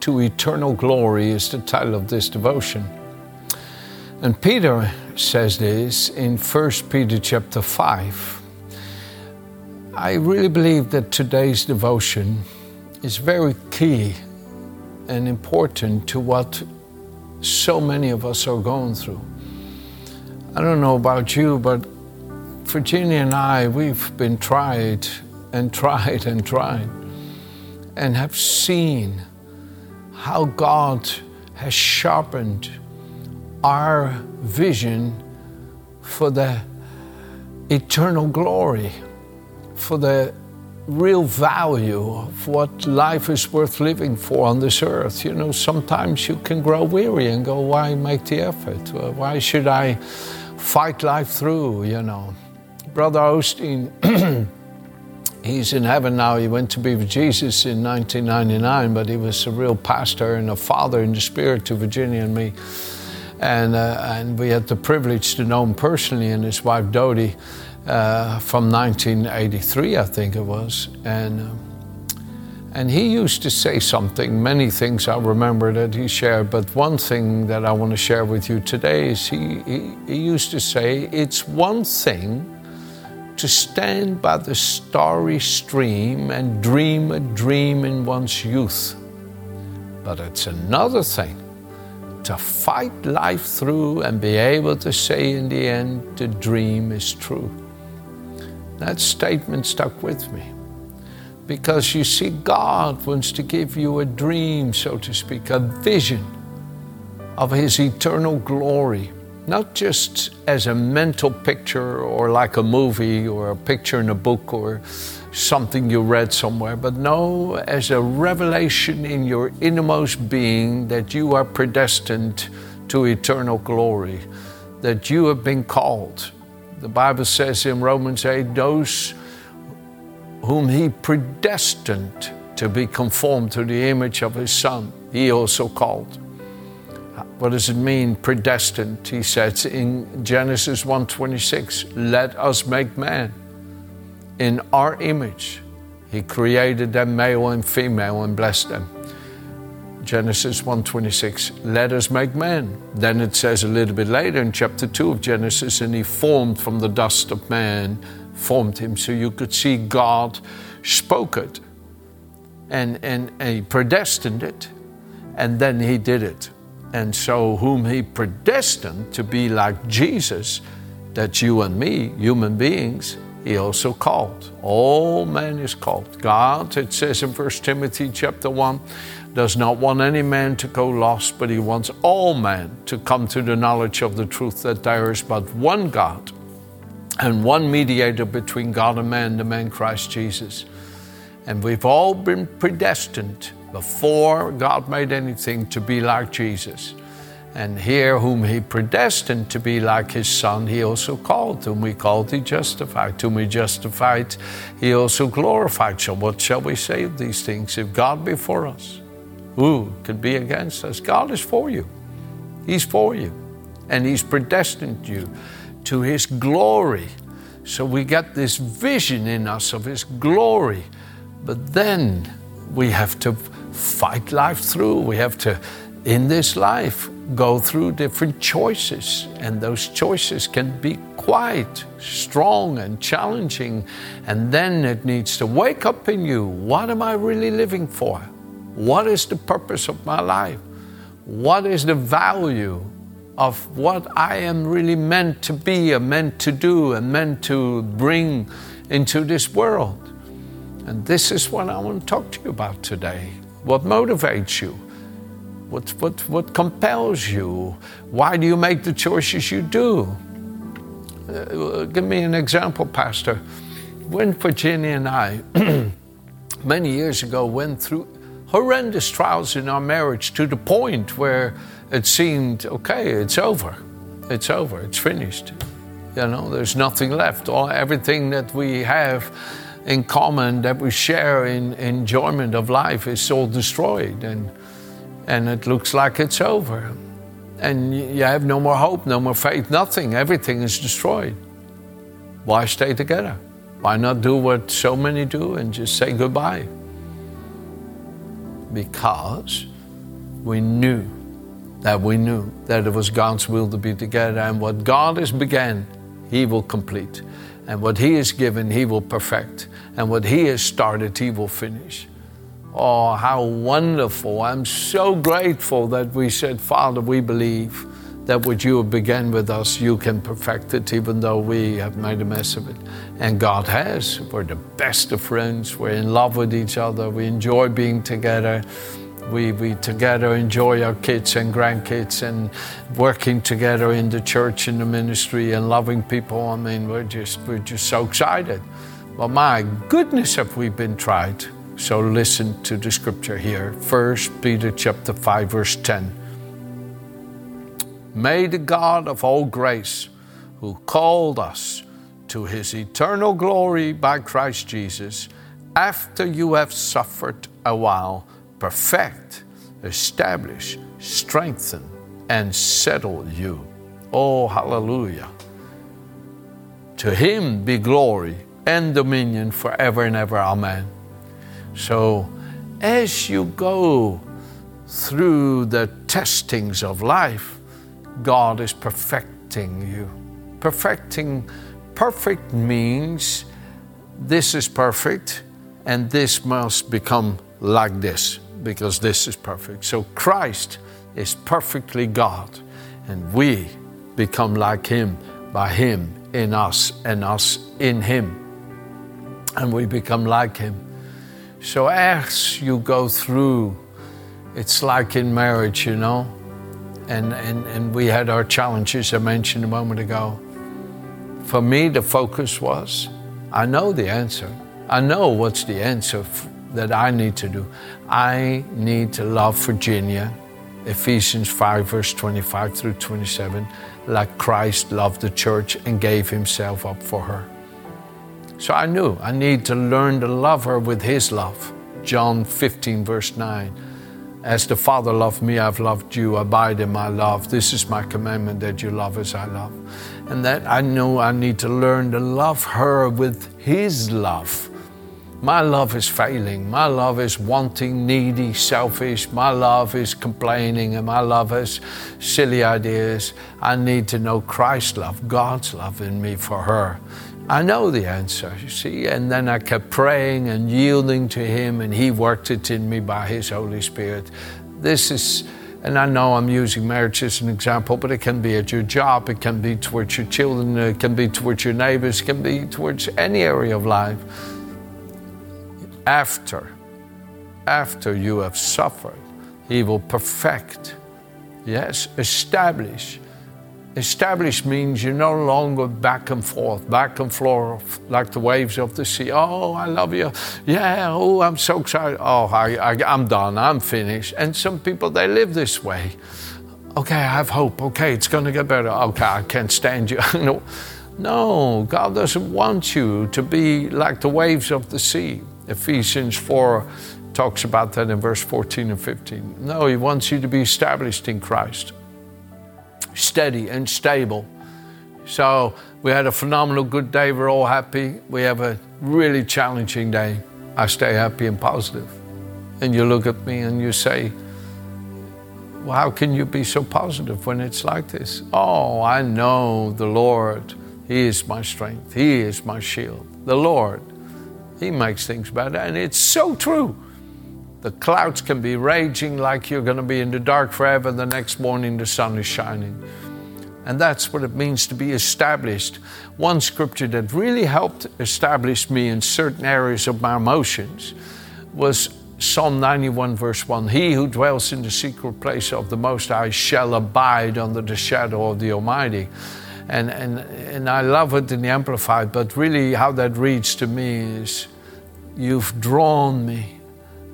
to Eternal Glory is the title of this devotion. And Peter says this in 1 Peter chapter 5. I really believe that today's devotion is very key and important to what so many of us are going through. I don't know about you, but Virginia and I, we've been tried and tried and tried and have seen how God has sharpened our vision for the eternal glory, for the real value of what life is worth living for on this earth. You know, sometimes you can grow weary and go, why make the effort? Why should I fight life through, you know? Brother Osteen, he's in heaven now. He went to be with Jesus in 1999, but he was a real pastor and a father in the spirit to Virginia and me. And, uh, and we had the privilege to know him personally and his wife Dodie uh, from 1983, I think it was. And, um, and he used to say something, many things I remember that he shared, but one thing that I want to share with you today is he, he, he used to say, It's one thing to stand by the starry stream and dream a dream in one's youth. But it's another thing to fight life through and be able to say in the end, the dream is true. That statement stuck with me. Because you see, God wants to give you a dream, so to speak, a vision of His eternal glory not just as a mental picture or like a movie or a picture in a book or something you read somewhere, but no, as a revelation in your innermost being that you are predestined to eternal glory, that you have been called. The Bible says in Romans 8, those whom He predestined to be conformed to the image of His Son, He also called. What does it mean, predestined? He says in Genesis 1:26, "Let us make man in our image." He created them male and female and blessed them. Genesis 1:26, "Let us make man." Then it says a little bit later in chapter 2 of Genesis, "And he formed from the dust of man, formed him." So you could see God spoke it and, and, and he predestined it, and then he did it. And so, whom He predestined to be like Jesus, that you and me, human beings, He also called. All man is called. God, it says in 1 Timothy chapter 1, does not want any man to go lost, but He wants all men to come to the knowledge of the truth that there is but one God and one mediator between God and man, the man Christ Jesus. And we've all been predestined before God made anything to be like Jesus. And here, whom he predestined to be like his son, he also called. Whom he called, he justified. Whom he justified, he also glorified. So, what shall we say of these things? If God be for us, who could be against us? God is for you. He's for you. And he's predestined you to his glory. So, we get this vision in us of his glory. But then we have to fight life through. We have to, in this life, go through different choices. And those choices can be quite strong and challenging. And then it needs to wake up in you what am I really living for? What is the purpose of my life? What is the value of what I am really meant to be and meant to do and meant to bring into this world? And this is what I want to talk to you about today. What motivates you? What, what, what compels you? Why do you make the choices you do? Uh, give me an example, Pastor. When Virginia and I, many years ago, went through horrendous trials in our marriage to the point where it seemed, okay, it's over. It's over. It's finished. You know, there's nothing left. All everything that we have in common that we share in enjoyment of life is all destroyed and and it looks like it's over. And you have no more hope, no more faith, nothing. Everything is destroyed. Why stay together? Why not do what so many do and just say goodbye? Because we knew that we knew that it was God's will to be together, and what God has begun, He will complete. And what He has given, He will perfect. And what He has started, He will finish. Oh, how wonderful. I'm so grateful that we said, Father, we believe that what you begun with us, you can perfect it, even though we have made a mess of it. And God has. We're the best of friends. We're in love with each other. We enjoy being together. We, we together enjoy our kids and grandkids and working together in the church in the ministry and loving people. I mean, we're just, we're just so excited. Well, my goodness, have we been tried. So listen to the scripture here. 1 Peter chapter 5, verse 10. May the God of all grace, who called us to his eternal glory by Christ Jesus, after you have suffered a while, perfect, establish, strengthen, and settle you. Oh, hallelujah. To him be glory and dominion forever and ever. Amen. So, as you go through the testings of life, God is perfecting you. Perfecting, perfect means this is perfect and this must become like this because this is perfect. So Christ is perfectly God and we become like Him by Him in us and us in Him. And we become like Him. So as you go through, it's like in marriage, you know and, and, and we had our challenges I mentioned a moment ago. For me, the focus was I know the answer. I know what's the answer f- that I need to do. I need to love Virginia, Ephesians 5, verse 25 through 27, like Christ loved the church and gave himself up for her. So I knew I need to learn to love her with his love. John 15, verse 9. As the Father loved me, I've loved you. Abide in my love. This is my commandment that you love as I love. And that I know I need to learn to love her with His love. My love is failing. My love is wanting, needy, selfish. My love is complaining, and my love is silly ideas. I need to know Christ's love, God's love in me for her. I know the answer, you see. And then I kept praying and yielding to Him, and He worked it in me by His Holy Spirit. This is, and I know I'm using marriage as an example, but it can be at your job, it can be towards your children, it can be towards your neighbors, it can be towards any area of life. After, after you have suffered, He will perfect, yes, establish Established means you're no longer back and forth, back and forth like the waves of the sea. Oh, I love you. Yeah, oh, I'm so excited. Oh, I, I, I'm done. I'm finished. And some people, they live this way. Okay, I have hope. Okay, it's going to get better. Okay, I can't stand you. no, no, God doesn't want you to be like the waves of the sea. Ephesians 4 talks about that in verse 14 and 15. No, He wants you to be established in Christ steady and stable. So we had a phenomenal good day. We're all happy. We have a really challenging day. I stay happy and positive. And you look at me and you say, well, how can you be so positive when it's like this? Oh, I know the Lord. He is my strength. He is my shield. The Lord, He makes things better. And it's so true. The clouds can be raging like you're going to be in the dark forever. The next morning, the sun is shining. And that's what it means to be established. One scripture that really helped establish me in certain areas of my emotions was Psalm 91, verse 1 He who dwells in the secret place of the Most High shall abide under the shadow of the Almighty. And, and, and I love it in the Amplified, but really how that reads to me is You've drawn me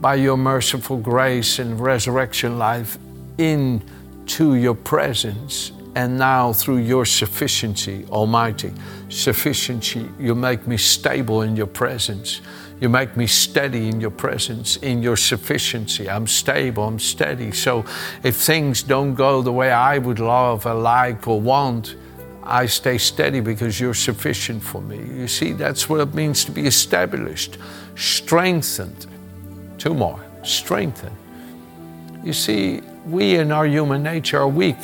by your merciful grace and resurrection life into your presence. And now, through your sufficiency, Almighty, sufficiency, you make me stable in your presence. You make me steady in your presence, in your sufficiency. I'm stable, I'm steady. So if things don't go the way I would love or like or want, I stay steady because you're sufficient for me. You see, that's what it means to be established, strengthened. Two more strengthened. You see, we in our human nature are weak.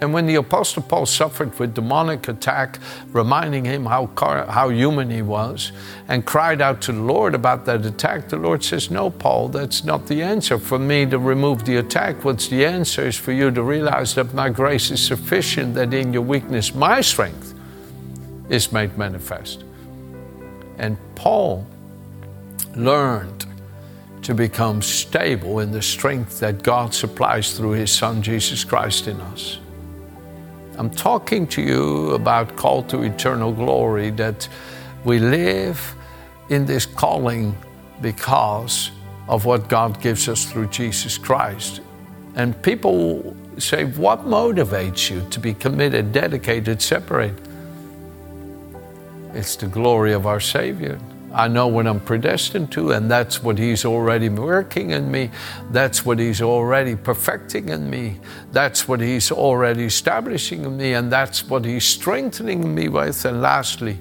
And when the Apostle Paul suffered with demonic attack, reminding him how, how human he was, and cried out to the Lord about that attack, the Lord says, No, Paul, that's not the answer for me to remove the attack. What's the answer is for you to realize that my grace is sufficient, that in your weakness, my strength is made manifest. And Paul learned to become stable in the strength that God supplies through his Son, Jesus Christ, in us. I'm talking to you about call to eternal glory, that we live in this calling because of what God gives us through Jesus Christ. And people say, What motivates you to be committed, dedicated, separate? It's the glory of our Savior. I know what I'm predestined to, and that's what He's already working in me. That's what He's already perfecting in me. That's what He's already establishing in me, and that's what He's strengthening me with. And lastly,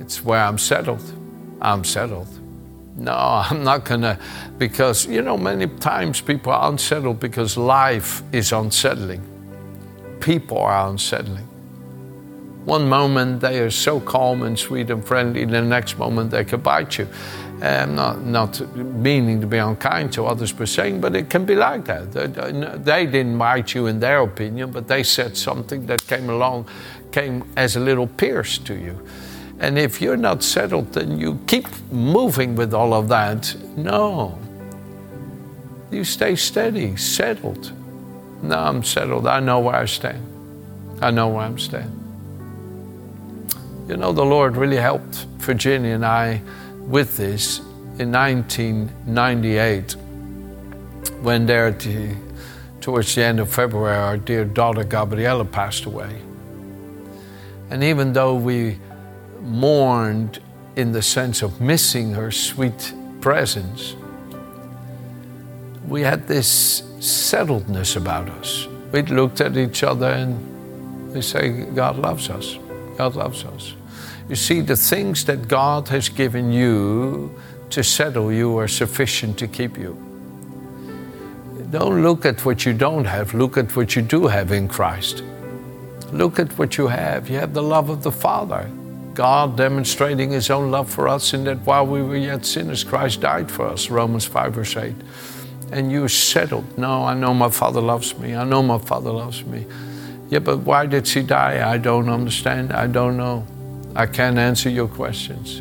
it's where I'm settled. I'm settled. No, I'm not gonna, because, you know, many times people are unsettled because life is unsettling. People are unsettling. One moment they are so calm and sweet and friendly, the next moment they can bite you. Um, not, not meaning to be unkind to others per se, but it can be like that. They didn't bite you in their opinion, but they said something that came along, came as a little pierce to you. And if you're not settled, then you keep moving with all of that. No. You stay steady, settled. No, I'm settled. I know where I stand. I know where I'm standing. You know, the Lord really helped Virginia and I with this in 1998 when there the, towards the end of February our dear daughter Gabriella passed away. And even though we mourned in the sense of missing her sweet presence, we had this settledness about us. We looked at each other and we say, God loves us. God loves us. You see, the things that God has given you to settle you are sufficient to keep you. Don't look at what you don't have, look at what you do have in Christ. Look at what you have. You have the love of the Father. God demonstrating His own love for us in that while we were yet sinners, Christ died for us, Romans 5, verse 8. And you're settled. No, I know my Father loves me. I know my Father loves me. Yeah, but why did He die? I don't understand. I don't know. I can't answer your questions.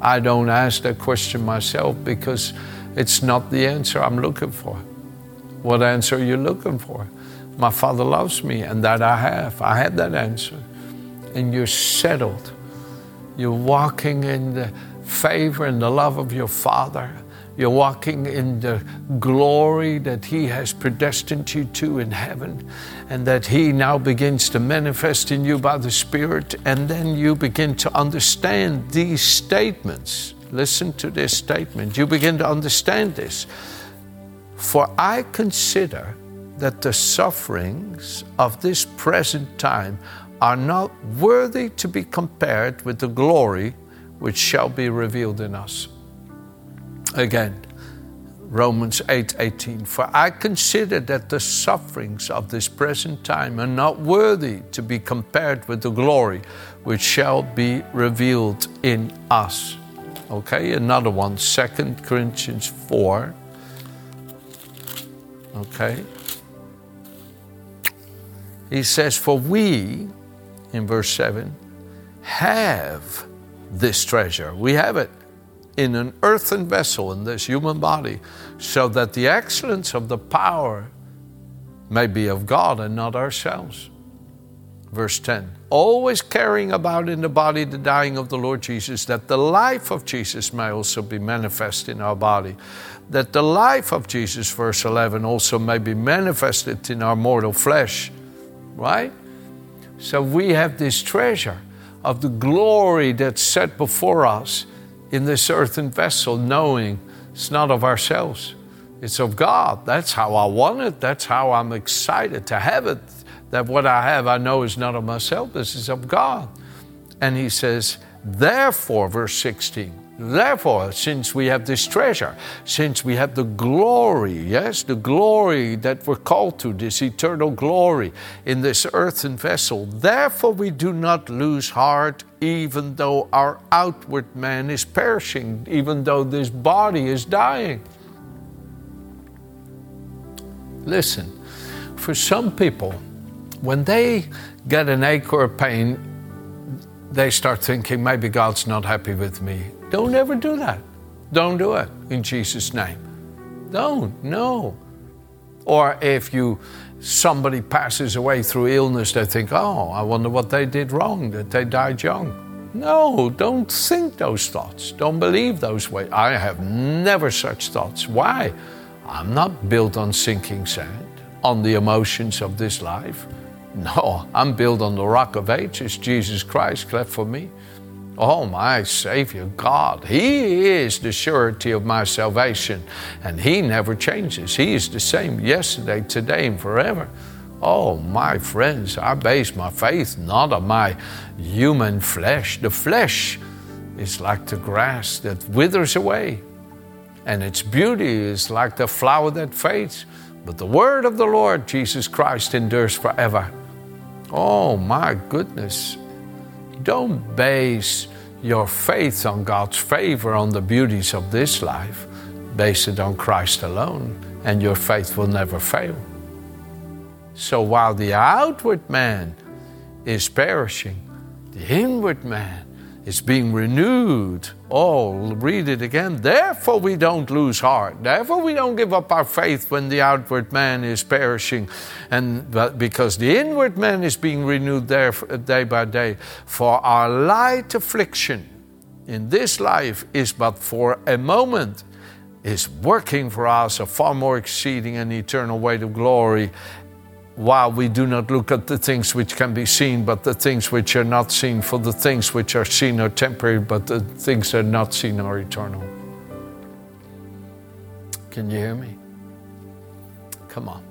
I don't ask that question myself because it's not the answer I'm looking for. What answer are you looking for? My Father loves me, and that I have. I have that answer. And you're settled. You're walking in the favor and the love of your Father. You're walking in the glory that He has predestined you to in heaven, and that He now begins to manifest in you by the Spirit. And then you begin to understand these statements. Listen to this statement. You begin to understand this. For I consider that the sufferings of this present time are not worthy to be compared with the glory which shall be revealed in us again. Romans 8 18. For I consider that the sufferings of this present time are not worthy to be compared with the glory which shall be revealed in us. Okay, another one, 2 Corinthians 4. Okay. He says, For we, in verse 7, have this treasure. We have it in an earthen vessel in this human body, so that the excellence of the power may be of God and not ourselves. verse 10. Always carrying about in the body the dying of the Lord Jesus, that the life of Jesus may also be manifest in our body. That the life of Jesus, verse 11, also may be manifested in our mortal flesh. Right? So we have this treasure of the glory that's set before us in this earthen vessel, knowing it's not of ourselves, it's of God. That's how I want it. That's how I'm excited to have it. That what I have, I know is not of myself, this is of God. And he says, therefore, verse 16, Therefore, since we have this treasure, since we have the glory, yes, the glory that we're called to, this eternal glory in this earthen vessel, therefore we do not lose heart, even though our outward man is perishing, even though this body is dying. Listen, for some people, when they get an ache or a pain, they start thinking, maybe God's not happy with me. Don't ever do that. Don't do it in Jesus' name. Don't, no. Or if you somebody passes away through illness, they think, oh, I wonder what they did wrong, that they died young. No, don't think those thoughts. Don't believe those ways. I have never such thoughts. Why? I'm not built on sinking sand, on the emotions of this life. No, I'm built on the rock of ages, Jesus Christ left for me. Oh, my Savior, God. He is the surety of my salvation, and He never changes. He is the same yesterday, today, and forever. Oh, my friends, I base my faith not on my human flesh. The flesh is like the grass that withers away, and its beauty is like the flower that fades. But the word of the Lord Jesus Christ endures forever. Oh, my goodness. Don't base your faith on God's favor, on the beauties of this life. Base it on Christ alone, and your faith will never fail. So while the outward man is perishing, the inward man it's being renewed. Oh, read it again. Therefore, we don't lose heart. Therefore, we don't give up our faith when the outward man is perishing, and because the inward man is being renewed there day by day. For our light affliction in this life is but for a moment, is working for us a far more exceeding and eternal weight of glory while we do not look at the things which can be seen, but the things which are not seen, for the things which are seen are temporary, but the things that are not seen are eternal. Can you hear me? Come on.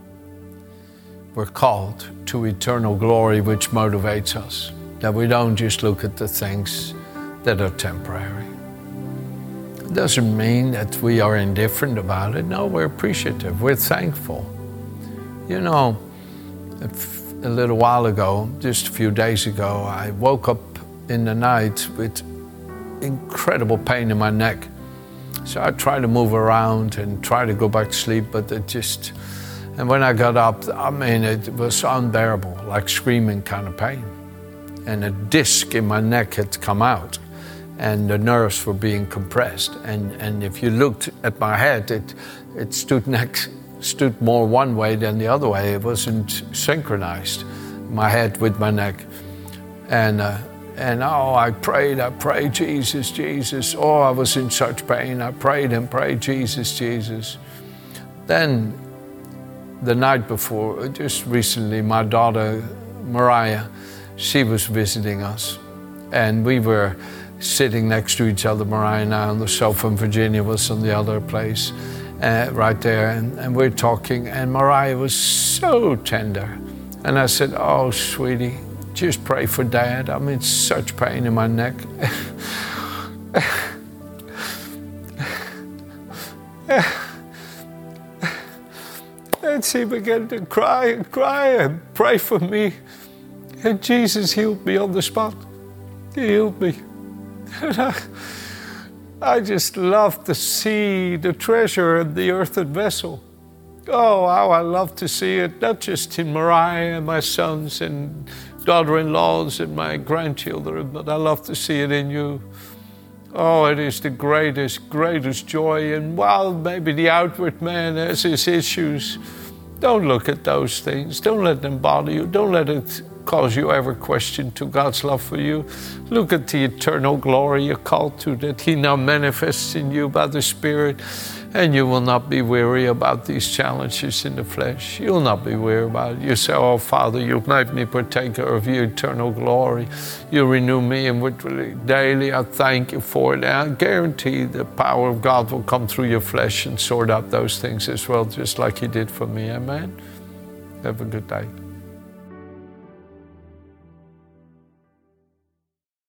We're called to eternal glory, which motivates us, that we don't just look at the things that are temporary. It doesn't mean that we are indifferent about it. No, we're appreciative, we're thankful. You know, a little while ago, just a few days ago, I woke up in the night with incredible pain in my neck. So I tried to move around and try to go back to sleep, but it just, and when I got up, I mean, it was unbearable, like screaming kind of pain. And a disc in my neck had come out, and the nerves were being compressed. And, and if you looked at my head, it, it stood next stood more one way than the other way. It wasn't synchronized, my head with my neck. And, uh, and oh, I prayed, I prayed, Jesus, Jesus. Oh, I was in such pain. I prayed and prayed, Jesus, Jesus. Then the night before, just recently, my daughter Mariah, she was visiting us. And we were sitting next to each other, Mariah and I, on the sofa, and Virginia was on the other place uh, right there, and, and we're talking, and Mariah was so tender. And I said, Oh, sweetie, just pray for dad. I'm in such pain in my neck. and she began to cry and cry and pray for me. And Jesus healed me on the spot. He healed me. I just love to see the treasure in the earthen vessel. Oh, how I love to see it, not just in Mariah and my sons and daughter in laws and my grandchildren, but I love to see it in you. Oh, it is the greatest, greatest joy. And while maybe the outward man has his issues, don't look at those things. Don't let them bother you. Don't let it cause you ever question to God's love for you. Look at the eternal glory you're called to that He now manifests in you by the Spirit. And you will not be weary about these challenges in the flesh. You'll not be weary about it. You say, Oh, Father, you've made me partaker of your eternal glory. You renew me inwardly daily. I thank you for it. And I guarantee the power of God will come through your flesh and sort out those things as well, just like He did for me. Amen. Have a good day.